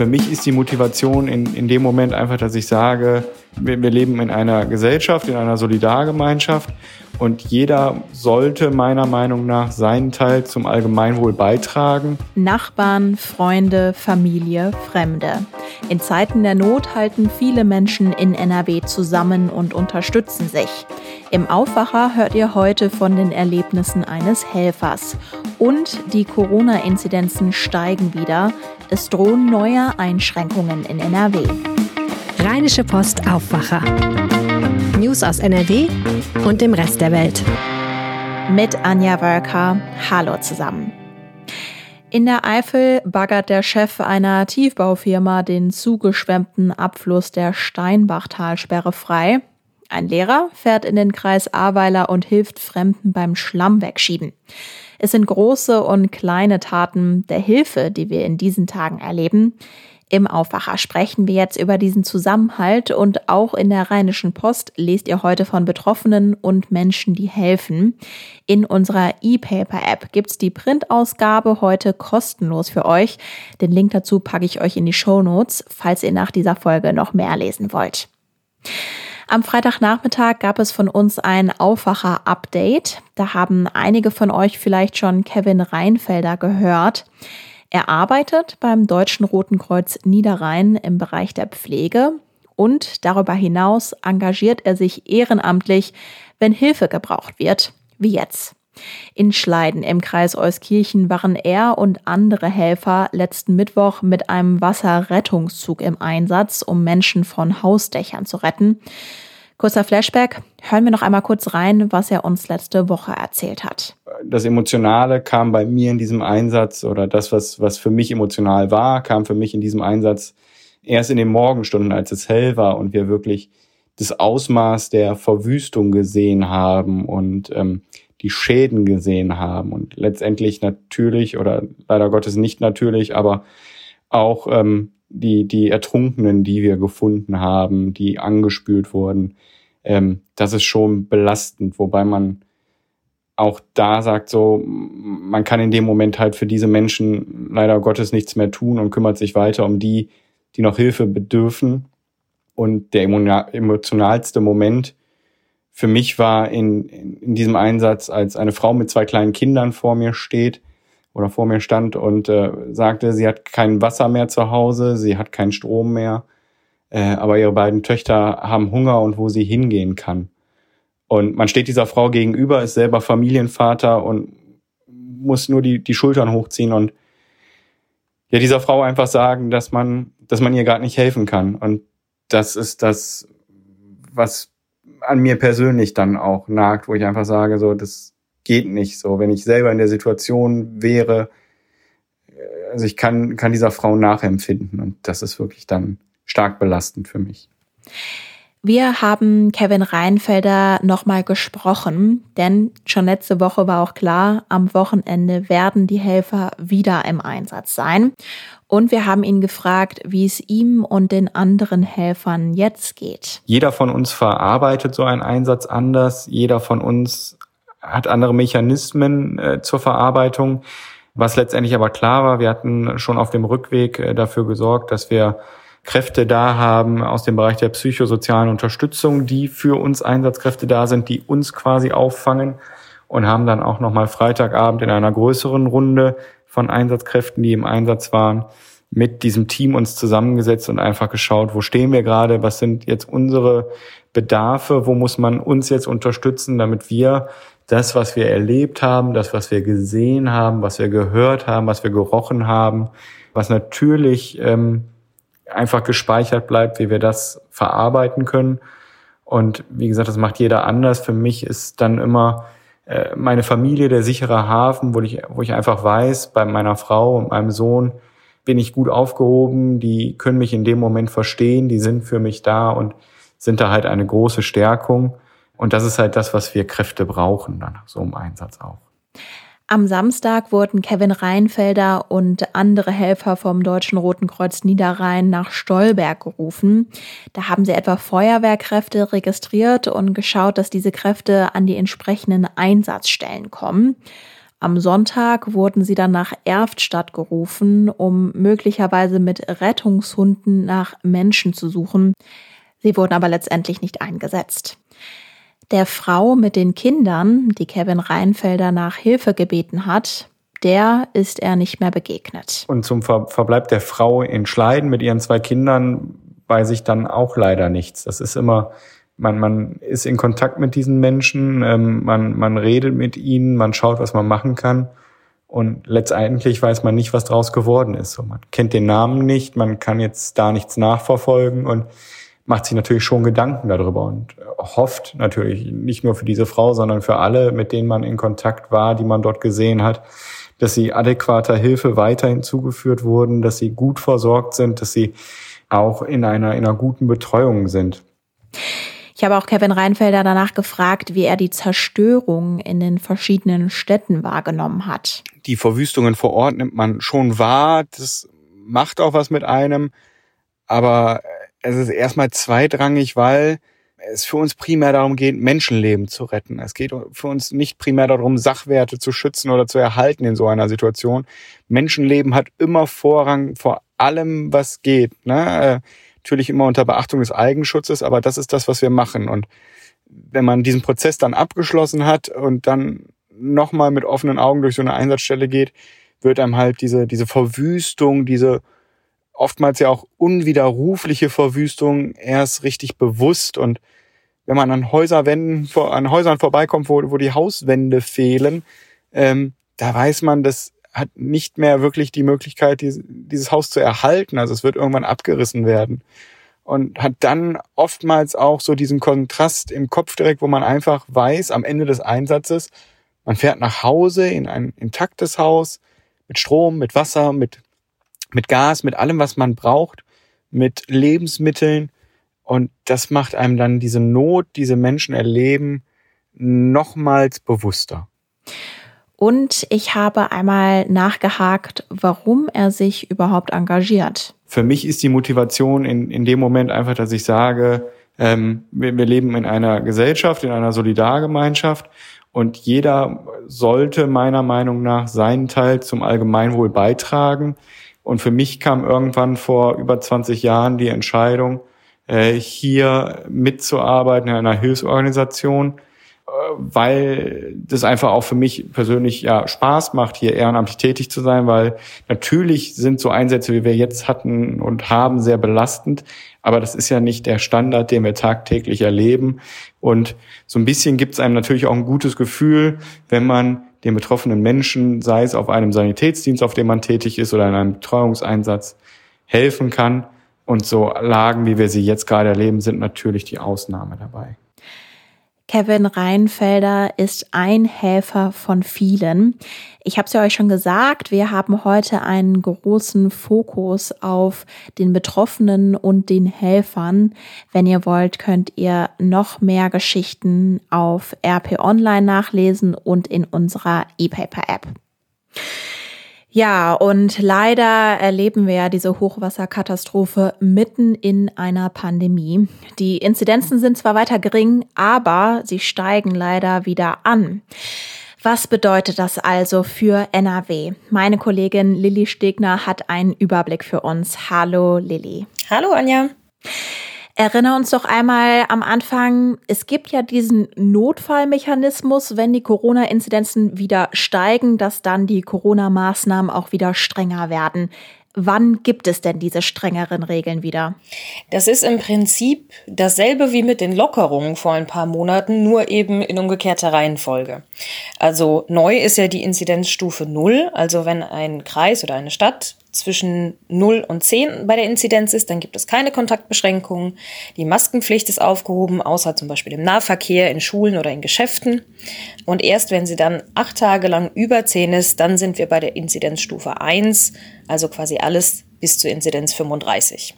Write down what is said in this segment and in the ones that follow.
für mich ist die Motivation in, in dem Moment einfach, dass ich sage, wir, wir leben in einer Gesellschaft, in einer Solidargemeinschaft und jeder sollte meiner Meinung nach seinen Teil zum Allgemeinwohl beitragen. Nachbarn, Freunde, Familie, Fremde. In Zeiten der Not halten viele Menschen in NRW zusammen und unterstützen sich. Im Aufwacher hört ihr heute von den Erlebnissen eines Helfers. Und die Corona-Inzidenzen steigen wieder. Es drohen neue Einschränkungen in NRW. Rheinische Post Aufwacher. News aus NRW und dem Rest der Welt. Mit Anja Wölker. Hallo zusammen. In der Eifel baggert der Chef einer Tiefbaufirma den zugeschwemmten Abfluss der Steinbachtalsperre frei. Ein Lehrer fährt in den Kreis Ahrweiler und hilft Fremden beim Schlamm wegschieben. Es sind große und kleine Taten der Hilfe, die wir in diesen Tagen erleben. Im Aufwacher sprechen wir jetzt über diesen Zusammenhalt und auch in der Rheinischen Post lest ihr heute von Betroffenen und Menschen, die helfen. In unserer E-Paper-App gibt's die Printausgabe heute kostenlos für euch. Den Link dazu packe ich euch in die Show Notes, falls ihr nach dieser Folge noch mehr lesen wollt. Am Freitagnachmittag gab es von uns ein Aufwacher-Update. Da haben einige von euch vielleicht schon Kevin Reinfelder gehört. Er arbeitet beim Deutschen Roten Kreuz Niederrhein im Bereich der Pflege und darüber hinaus engagiert er sich ehrenamtlich, wenn Hilfe gebraucht wird, wie jetzt. In Schleiden im Kreis Euskirchen waren er und andere Helfer letzten Mittwoch mit einem Wasserrettungszug im Einsatz, um Menschen von Hausdächern zu retten. Kurzer Flashback. Hören wir noch einmal kurz rein, was er uns letzte Woche erzählt hat. Das Emotionale kam bei mir in diesem Einsatz oder das, was, was für mich emotional war, kam für mich in diesem Einsatz erst in den Morgenstunden, als es hell war und wir wirklich das Ausmaß der Verwüstung gesehen haben und ähm, die Schäden gesehen haben und letztendlich natürlich oder leider Gottes nicht natürlich, aber auch ähm, die, die Ertrunkenen, die wir gefunden haben, die angespült wurden, ähm, das ist schon belastend, wobei man auch da sagt so, man kann in dem Moment halt für diese Menschen leider Gottes nichts mehr tun und kümmert sich weiter um die, die noch Hilfe bedürfen. Und der emotionalste Moment für mich war in, in diesem Einsatz, als eine Frau mit zwei kleinen Kindern vor mir steht oder vor mir stand und äh, sagte, sie hat kein Wasser mehr zu Hause, sie hat keinen Strom mehr äh, aber ihre beiden Töchter haben Hunger und wo sie hingehen kann. Und man steht dieser Frau gegenüber, ist selber Familienvater und muss nur die, die Schultern hochziehen und ja, dieser Frau einfach sagen, dass man, dass man ihr gar nicht helfen kann. Und das ist das, was an mir persönlich dann auch nagt, wo ich einfach sage, so, das geht nicht so. Wenn ich selber in der Situation wäre, äh, also ich kann, kann dieser Frau nachempfinden und das ist wirklich dann stark belastend für mich. Wir haben Kevin Reinfelder nochmal gesprochen, denn schon letzte Woche war auch klar, am Wochenende werden die Helfer wieder im Einsatz sein. Und wir haben ihn gefragt, wie es ihm und den anderen Helfern jetzt geht. Jeder von uns verarbeitet so einen Einsatz anders. Jeder von uns hat andere Mechanismen äh, zur Verarbeitung. Was letztendlich aber klar war, wir hatten schon auf dem Rückweg äh, dafür gesorgt, dass wir Kräfte da haben aus dem Bereich der psychosozialen Unterstützung, die für uns Einsatzkräfte da sind, die uns quasi auffangen und haben dann auch nochmal Freitagabend in einer größeren Runde von Einsatzkräften, die im Einsatz waren, mit diesem Team uns zusammengesetzt und einfach geschaut, wo stehen wir gerade, was sind jetzt unsere Bedarfe, wo muss man uns jetzt unterstützen, damit wir das, was wir erlebt haben, das, was wir gesehen haben, was wir gehört haben, was wir gerochen haben, was natürlich ähm, einfach gespeichert bleibt, wie wir das verarbeiten können. Und wie gesagt, das macht jeder anders. Für mich ist dann immer äh, meine Familie der sichere Hafen, wo ich, wo ich einfach weiß, bei meiner Frau und meinem Sohn bin ich gut aufgehoben, die können mich in dem Moment verstehen, die sind für mich da und sind da halt eine große Stärkung. Und das ist halt das, was wir Kräfte brauchen, dann so im Einsatz auch. Am Samstag wurden Kevin Reinfelder und andere Helfer vom Deutschen Roten Kreuz Niederrhein nach Stolberg gerufen. Da haben sie etwa Feuerwehrkräfte registriert und geschaut, dass diese Kräfte an die entsprechenden Einsatzstellen kommen. Am Sonntag wurden sie dann nach Erftstadt gerufen, um möglicherweise mit Rettungshunden nach Menschen zu suchen. Sie wurden aber letztendlich nicht eingesetzt. Der Frau mit den Kindern, die Kevin Reinfelder nach Hilfe gebeten hat, der ist er nicht mehr begegnet. Und zum Ver Verbleib der Frau in Schleiden mit ihren zwei Kindern weiß ich dann auch leider nichts. Das ist immer, man, man ist in Kontakt mit diesen Menschen, ähm, man, man redet mit ihnen, man schaut, was man machen kann. Und letztendlich weiß man nicht, was draus geworden ist. So, man kennt den Namen nicht, man kann jetzt da nichts nachverfolgen und macht sich natürlich schon Gedanken darüber und hofft natürlich nicht nur für diese Frau, sondern für alle, mit denen man in Kontakt war, die man dort gesehen hat, dass sie adäquater Hilfe weiterhin zugeführt wurden, dass sie gut versorgt sind, dass sie auch in einer, in einer guten Betreuung sind. Ich habe auch Kevin Reinfelder danach gefragt, wie er die Zerstörung in den verschiedenen Städten wahrgenommen hat. Die Verwüstungen vor Ort nimmt man schon wahr. Das macht auch was mit einem. Aber es ist erstmal zweitrangig, weil es für uns primär darum geht, Menschenleben zu retten. Es geht für uns nicht primär darum, Sachwerte zu schützen oder zu erhalten in so einer Situation. Menschenleben hat immer Vorrang vor allem, was geht. Ne? Äh, natürlich immer unter Beachtung des Eigenschutzes, aber das ist das, was wir machen. Und wenn man diesen Prozess dann abgeschlossen hat und dann nochmal mit offenen Augen durch so eine Einsatzstelle geht, wird einem halt diese, diese Verwüstung, diese oftmals ja auch unwiderrufliche Verwüstung erst richtig bewusst und wenn man an Häuserwänden, an Häusern vorbeikommt, wo, wo die Hauswände fehlen, ähm, da weiß man, das hat nicht mehr wirklich die Möglichkeit, dieses, dieses Haus zu erhalten. Also es wird irgendwann abgerissen werden. Und hat dann oftmals auch so diesen Kontrast im Kopf direkt, wo man einfach weiß, am Ende des Einsatzes, man fährt nach Hause in ein intaktes Haus mit Strom, mit Wasser, mit mit Gas, mit allem, was man braucht, mit Lebensmitteln. Und das macht einem dann diese Not, diese Menschen erleben, nochmals bewusster. Und ich habe einmal nachgehakt, warum er sich überhaupt engagiert. Für mich ist die Motivation in, in dem Moment einfach, dass ich sage, ähm, wir, wir leben in einer Gesellschaft, in einer Solidargemeinschaft und jeder sollte meiner Meinung nach seinen Teil zum Allgemeinwohl beitragen. Und für mich kam irgendwann vor über 20 Jahren die Entscheidung, äh, hier mitzuarbeiten in einer Hilfsorganisation, äh, weil das einfach auch für mich persönlich ja Spaß macht, hier ehrenamtlich tätig zu sein, weil natürlich sind so Einsätze, wie wir jetzt hatten und haben, sehr belastend. Aber das ist ja nicht der Standard, den wir tagtäglich erleben. Und so ein bisschen gibt es einem natürlich auch ein gutes Gefühl, wenn man den betroffenen Menschen, sei es auf einem Sanitätsdienst, auf dem man tätig ist oder in einem Betreuungseinsatz, helfen kann. Und so Lagen, wie wir sie jetzt gerade erleben, sind natürlich die Ausnahme dabei. Kevin Reinfelder ist ein Helfer von vielen. Ich habe es ja euch schon gesagt, wir haben heute einen großen Fokus auf den Betroffenen und den Helfern. Wenn ihr wollt, könnt ihr noch mehr Geschichten auf RP Online nachlesen und in unserer E-Paper-App. Ja, und leider erleben wir ja diese Hochwasserkatastrophe mitten in einer Pandemie. Die Inzidenzen sind zwar weiter gering, aber sie steigen leider wieder an. Was bedeutet das also für NRW? Meine Kollegin Lilly Stegner hat einen Überblick für uns. Hallo Lilly. Hallo Anja. Erinnere uns doch einmal am Anfang, es gibt ja diesen Notfallmechanismus, wenn die Corona-Inzidenzen wieder steigen, dass dann die Corona-Maßnahmen auch wieder strenger werden. Wann gibt es denn diese strengeren Regeln wieder? Das ist im Prinzip dasselbe wie mit den Lockerungen vor ein paar Monaten, nur eben in umgekehrter Reihenfolge. Also neu ist ja die Inzidenzstufe 0, also wenn ein Kreis oder eine Stadt zwischen 0 und 10 bei der Inzidenz ist, dann gibt es keine Kontaktbeschränkungen. Die Maskenpflicht ist aufgehoben, außer zum Beispiel im Nahverkehr, in Schulen oder in Geschäften. Und erst wenn sie dann acht Tage lang über 10 ist, dann sind wir bei der Inzidenzstufe 1, also quasi alles bis zur Inzidenz 35.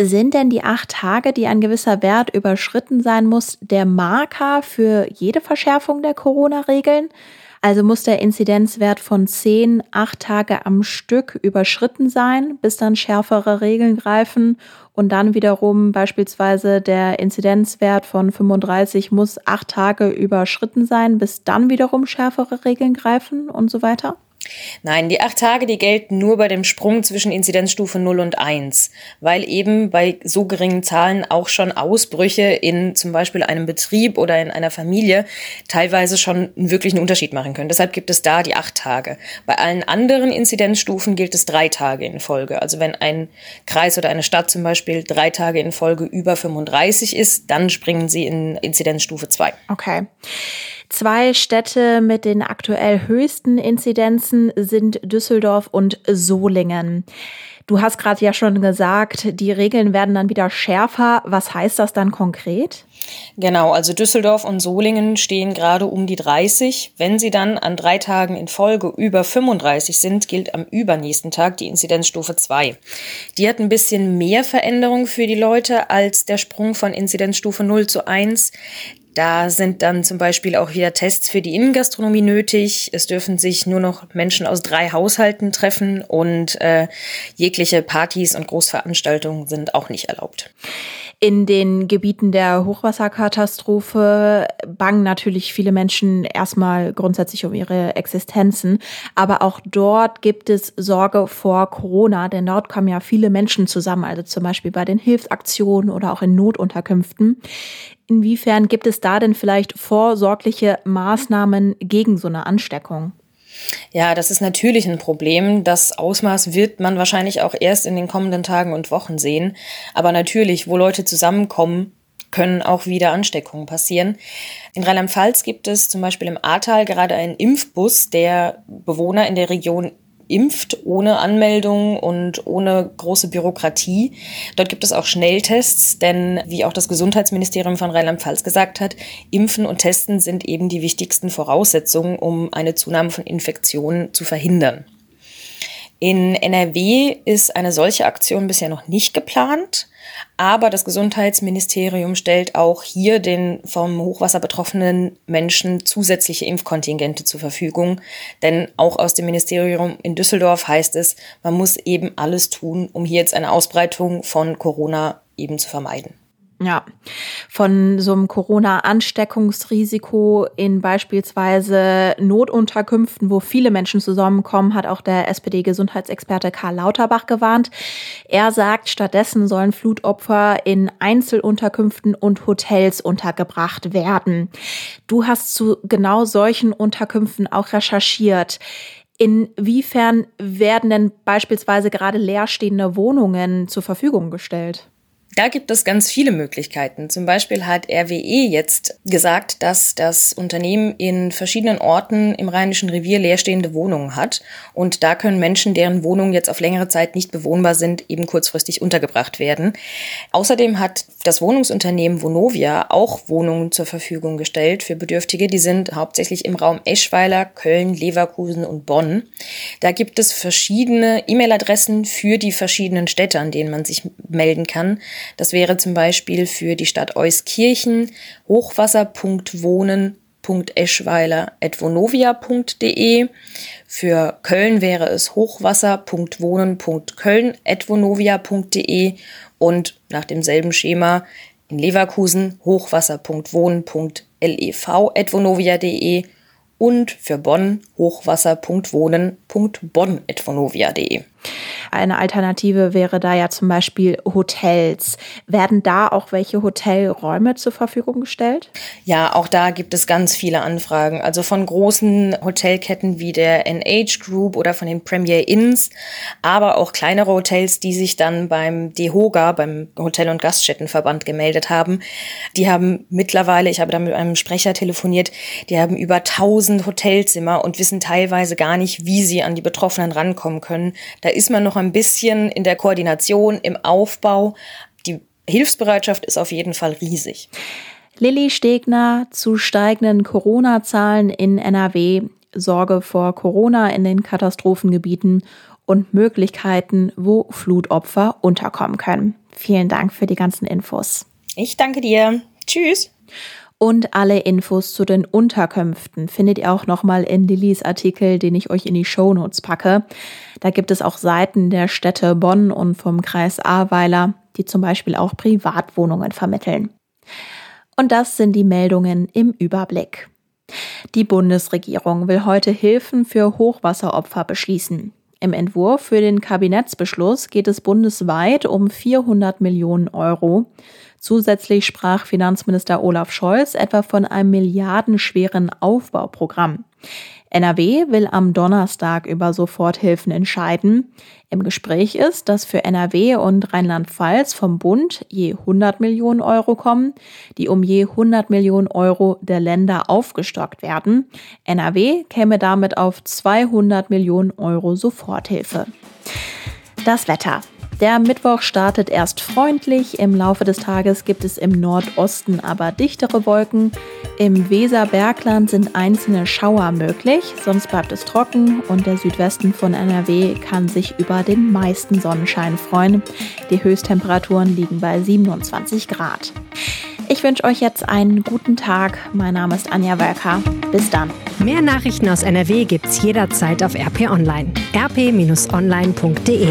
Sind denn die acht Tage, die ein gewisser Wert überschritten sein muss, der Marker für jede Verschärfung der Corona-Regeln? Also muss der Inzidenzwert von 10 acht Tage am Stück überschritten sein, bis dann schärfere Regeln greifen und dann wiederum beispielsweise der Inzidenzwert von 35 muss acht Tage überschritten sein, bis dann wiederum schärfere Regeln greifen und so weiter? Nein, die acht Tage, die gelten nur bei dem Sprung zwischen Inzidenzstufe 0 und 1, weil eben bei so geringen Zahlen auch schon Ausbrüche in zum Beispiel einem Betrieb oder in einer Familie teilweise schon wirklich einen Unterschied machen können. Deshalb gibt es da die acht Tage. Bei allen anderen Inzidenzstufen gilt es drei Tage in Folge. Also wenn ein Kreis oder eine Stadt zum Beispiel drei Tage in Folge über 35 ist, dann springen sie in Inzidenzstufe 2. Okay. Zwei Städte mit den aktuell höchsten Inzidenzen sind Düsseldorf und Solingen. Du hast gerade ja schon gesagt, die Regeln werden dann wieder schärfer. Was heißt das dann konkret? Genau, also Düsseldorf und Solingen stehen gerade um die 30. Wenn sie dann an drei Tagen in Folge über 35 sind, gilt am übernächsten Tag die Inzidenzstufe 2. Die hat ein bisschen mehr Veränderung für die Leute als der Sprung von Inzidenzstufe 0 zu 1. Da sind dann zum Beispiel auch wieder Tests für die Innengastronomie nötig. Es dürfen sich nur noch Menschen aus drei Haushalten treffen und äh, jegliche Partys und Großveranstaltungen sind auch nicht erlaubt. In den Gebieten der Hochwasserkatastrophe bangen natürlich viele Menschen erstmal grundsätzlich um ihre Existenzen. Aber auch dort gibt es Sorge vor Corona, denn dort kommen ja viele Menschen zusammen, also zum Beispiel bei den Hilfsaktionen oder auch in Notunterkünften. Inwiefern gibt es da denn vielleicht vorsorgliche Maßnahmen gegen so eine Ansteckung? Ja, das ist natürlich ein Problem. Das Ausmaß wird man wahrscheinlich auch erst in den kommenden Tagen und Wochen sehen. Aber natürlich, wo Leute zusammenkommen, können auch wieder Ansteckungen passieren. In Rheinland-Pfalz gibt es zum Beispiel im Ahrtal gerade einen Impfbus, der Bewohner in der Region impft ohne Anmeldung und ohne große Bürokratie. Dort gibt es auch Schnelltests, denn wie auch das Gesundheitsministerium von Rheinland-Pfalz gesagt hat, Impfen und Testen sind eben die wichtigsten Voraussetzungen, um eine Zunahme von Infektionen zu verhindern. In NRW ist eine solche Aktion bisher noch nicht geplant. Aber das Gesundheitsministerium stellt auch hier den vom Hochwasser betroffenen Menschen zusätzliche Impfkontingente zur Verfügung. Denn auch aus dem Ministerium in Düsseldorf heißt es, man muss eben alles tun, um hier jetzt eine Ausbreitung von Corona eben zu vermeiden. Ja, von so einem Corona-Ansteckungsrisiko in beispielsweise Notunterkünften, wo viele Menschen zusammenkommen, hat auch der SPD-Gesundheitsexperte Karl Lauterbach gewarnt. Er sagt, stattdessen sollen Flutopfer in Einzelunterkünften und Hotels untergebracht werden. Du hast zu genau solchen Unterkünften auch recherchiert. Inwiefern werden denn beispielsweise gerade leerstehende Wohnungen zur Verfügung gestellt? Da gibt es ganz viele Möglichkeiten. Zum Beispiel hat RWE jetzt gesagt, dass das Unternehmen in verschiedenen Orten im Rheinischen Revier leerstehende Wohnungen hat. Und da können Menschen, deren Wohnungen jetzt auf längere Zeit nicht bewohnbar sind, eben kurzfristig untergebracht werden. Außerdem hat das Wohnungsunternehmen Vonovia auch Wohnungen zur Verfügung gestellt für Bedürftige. Die sind hauptsächlich im Raum Eschweiler, Köln, Leverkusen und Bonn. Da gibt es verschiedene E-Mail-Adressen für die verschiedenen Städte, an denen man sich melden kann. Das wäre zum Beispiel für die Stadt Euskirchen hochwasser.wohnen.eschweiler.vonovia.de. Für Köln wäre es hochwasser.wohnen.köln.vonovia.de und nach demselben Schema in Leverkusen hochwasser.wohnen.lev.vonovia.de und für Bonn hochwasser.wohnen.bonn.vonovia.de. Eine Alternative wäre da ja zum Beispiel Hotels. Werden da auch welche Hotelräume zur Verfügung gestellt? Ja, auch da gibt es ganz viele Anfragen. Also von großen Hotelketten wie der NH Group oder von den Premier Inns, aber auch kleinere Hotels, die sich dann beim DEHOGA, beim Hotel- und Gaststättenverband gemeldet haben. Die haben mittlerweile, ich habe da mit einem Sprecher telefoniert, die haben über 1000 Hotelzimmer und wissen teilweise gar nicht, wie sie an die Betroffenen rankommen können. Da ist man noch ein bisschen in der Koordination, im Aufbau. Die Hilfsbereitschaft ist auf jeden Fall riesig. Lilly Stegner zu steigenden Corona-Zahlen in NRW, Sorge vor Corona in den Katastrophengebieten und Möglichkeiten, wo Flutopfer unterkommen können. Vielen Dank für die ganzen Infos. Ich danke dir. Tschüss. Und alle Infos zu den Unterkünften findet ihr auch nochmal in Lillys Artikel, den ich euch in die Shownotes packe. Da gibt es auch Seiten der Städte Bonn und vom Kreis Ahrweiler, die zum Beispiel auch Privatwohnungen vermitteln. Und das sind die Meldungen im Überblick. Die Bundesregierung will heute Hilfen für Hochwasseropfer beschließen. Im Entwurf für den Kabinettsbeschluss geht es bundesweit um 400 Millionen Euro. Zusätzlich sprach Finanzminister Olaf Scholz etwa von einem milliardenschweren Aufbauprogramm. NRW will am Donnerstag über Soforthilfen entscheiden. Im Gespräch ist, dass für NRW und Rheinland-Pfalz vom Bund je 100 Millionen Euro kommen, die um je 100 Millionen Euro der Länder aufgestockt werden. NRW käme damit auf 200 Millionen Euro Soforthilfe. Das Wetter. Der Mittwoch startet erst freundlich. Im Laufe des Tages gibt es im Nordosten aber dichtere Wolken. Im Weserbergland sind einzelne Schauer möglich, sonst bleibt es trocken und der Südwesten von NRW kann sich über den meisten Sonnenschein freuen. Die Höchsttemperaturen liegen bei 27 Grad. Ich wünsche euch jetzt einen guten Tag. Mein Name ist Anja Welker. Bis dann. Mehr Nachrichten aus NRW gibt's jederzeit auf RP Online. rp-online.de